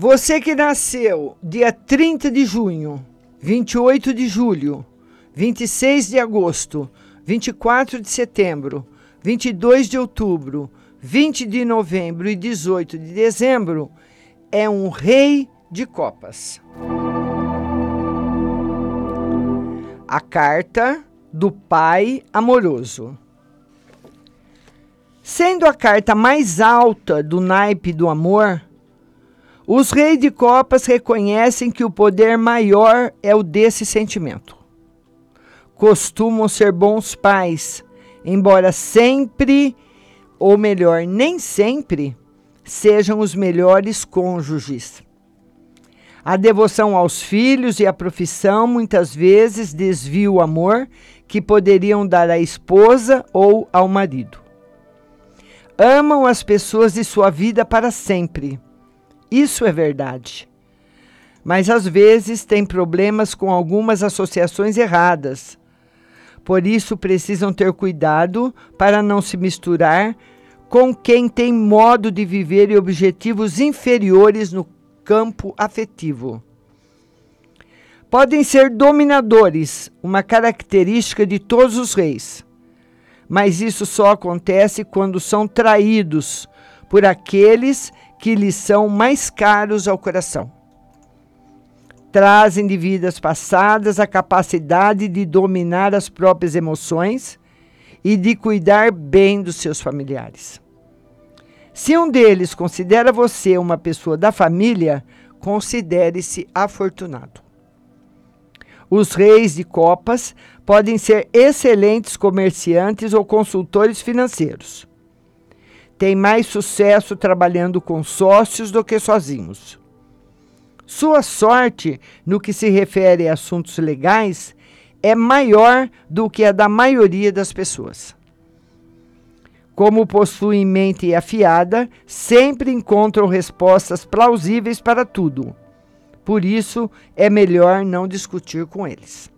Você que nasceu dia 30 de junho, 28 de julho, 26 de agosto, 24 de setembro, 22 de outubro, 20 de novembro e 18 de dezembro, é um rei de copas. A carta do pai amoroso. Sendo a carta mais alta do naipe do amor, os reis de copas reconhecem que o poder maior é o desse sentimento. Costumam ser bons pais, embora sempre, ou melhor, nem sempre, sejam os melhores cônjuges. A devoção aos filhos e a profissão muitas vezes desvia o amor que poderiam dar à esposa ou ao marido. Amam as pessoas de sua vida para sempre isso é verdade. Mas às vezes tem problemas com algumas associações erradas. Por isso precisam ter cuidado para não se misturar com quem tem modo de viver e objetivos inferiores no campo afetivo. Podem ser dominadores, uma característica de todos os reis. Mas isso só acontece quando são traídos por aqueles que lhes são mais caros ao coração. Trazem de vidas passadas a capacidade de dominar as próprias emoções e de cuidar bem dos seus familiares. Se um deles considera você uma pessoa da família, considere-se afortunado. Os reis de copas podem ser excelentes comerciantes ou consultores financeiros tem mais sucesso trabalhando com sócios do que sozinhos. Sua sorte, no que se refere a assuntos legais, é maior do que a da maioria das pessoas. Como possuem mente afiada, sempre encontram respostas plausíveis para tudo. Por isso, é melhor não discutir com eles.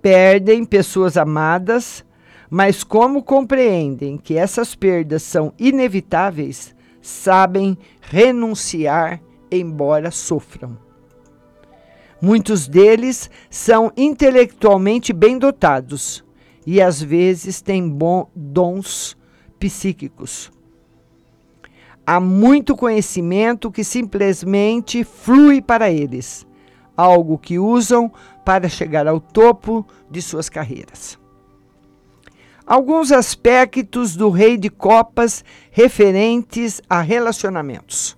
Perdem pessoas amadas, mas como compreendem que essas perdas são inevitáveis, sabem renunciar embora sofram. Muitos deles são intelectualmente bem dotados e às vezes têm bons dons psíquicos. Há muito conhecimento que simplesmente flui para eles, algo que usam para chegar ao topo de suas carreiras alguns aspectos do Rei de Copas referentes a relacionamentos.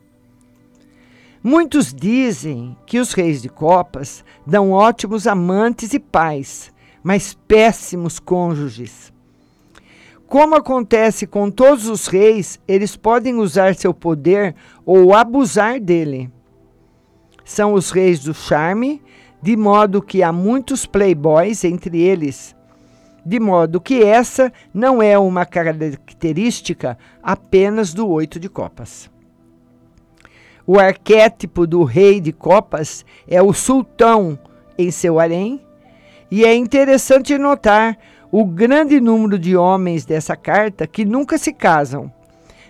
Muitos dizem que os reis de copas dão ótimos amantes e pais, mas péssimos cônjuges. Como acontece com todos os reis, eles podem usar seu poder ou abusar dele. São os reis do charme, de modo que há muitos playboys entre eles de modo que essa não é uma característica apenas do oito de copas. O arquétipo do rei de copas é o sultão em seu harém, e é interessante notar o grande número de homens dessa carta que nunca se casam,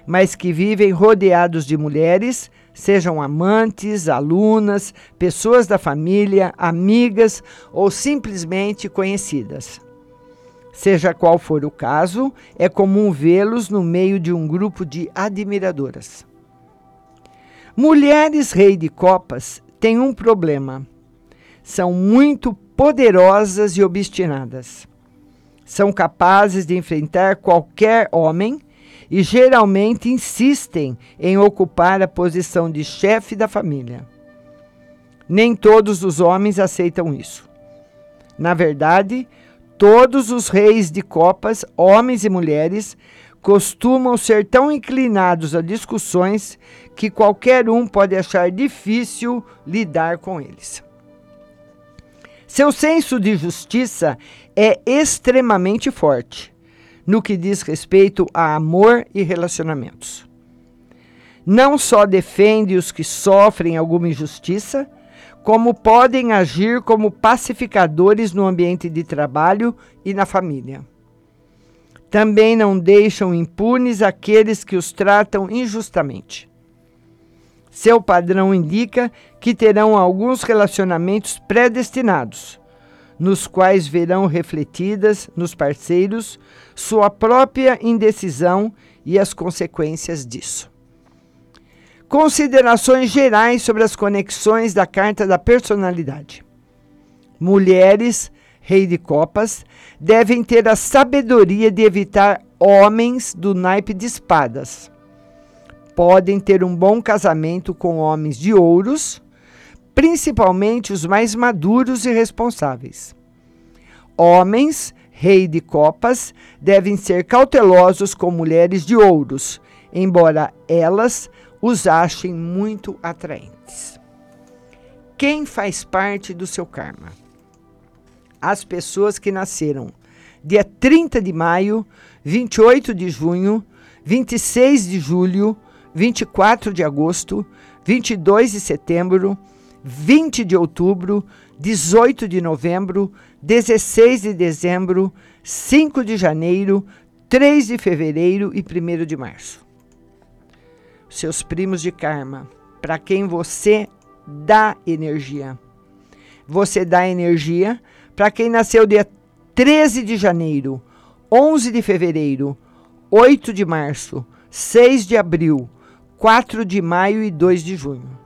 mas que vivem rodeados de mulheres, sejam amantes, alunas, pessoas da família, amigas ou simplesmente conhecidas. Seja qual for o caso, é comum vê-los no meio de um grupo de admiradoras. Mulheres rei de copas têm um problema. São muito poderosas e obstinadas. São capazes de enfrentar qualquer homem e geralmente insistem em ocupar a posição de chefe da família. Nem todos os homens aceitam isso. Na verdade, Todos os reis de copas, homens e mulheres, costumam ser tão inclinados a discussões que qualquer um pode achar difícil lidar com eles. Seu senso de justiça é extremamente forte no que diz respeito a amor e relacionamentos. Não só defende os que sofrem alguma injustiça, como podem agir como pacificadores no ambiente de trabalho e na família. Também não deixam impunes aqueles que os tratam injustamente. Seu padrão indica que terão alguns relacionamentos predestinados, nos quais verão refletidas nos parceiros sua própria indecisão e as consequências disso. Considerações gerais sobre as conexões da carta da personalidade. Mulheres, rei de copas, devem ter a sabedoria de evitar homens do naipe de espadas. Podem ter um bom casamento com homens de ouros, principalmente os mais maduros e responsáveis. Homens, rei de copas, devem ser cautelosos com mulheres de ouros, embora elas os achem muito atraentes. Quem faz parte do seu karma? As pessoas que nasceram dia 30 de maio, 28 de junho, 26 de julho, 24 de agosto, 22 de setembro, 20 de outubro, 18 de novembro, 16 de dezembro, 5 de janeiro, 3 de fevereiro e 1 de março. Seus primos de karma, para quem você dá energia. Você dá energia para quem nasceu dia 13 de janeiro, 11 de fevereiro, 8 de março, 6 de abril, 4 de maio e 2 de junho.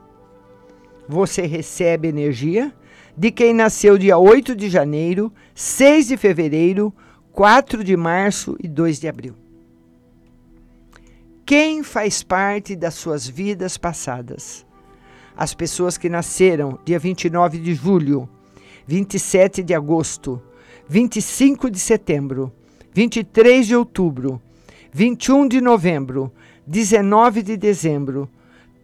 Você recebe energia de quem nasceu dia 8 de janeiro, 6 de fevereiro, 4 de março e 2 de abril. Quem faz parte das suas vidas passadas? As pessoas que nasceram dia 29 de julho, 27 de agosto, 25 de setembro, 23 de outubro, 21 de novembro, 19 de dezembro,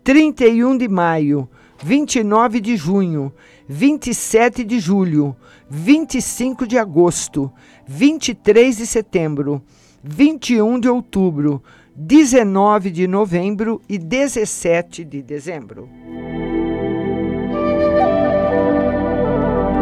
31 de maio, 29 de junho, 27 de julho, 25 de agosto, 23 de setembro, 21 de outubro, 19 de novembro e 17 de dezembro.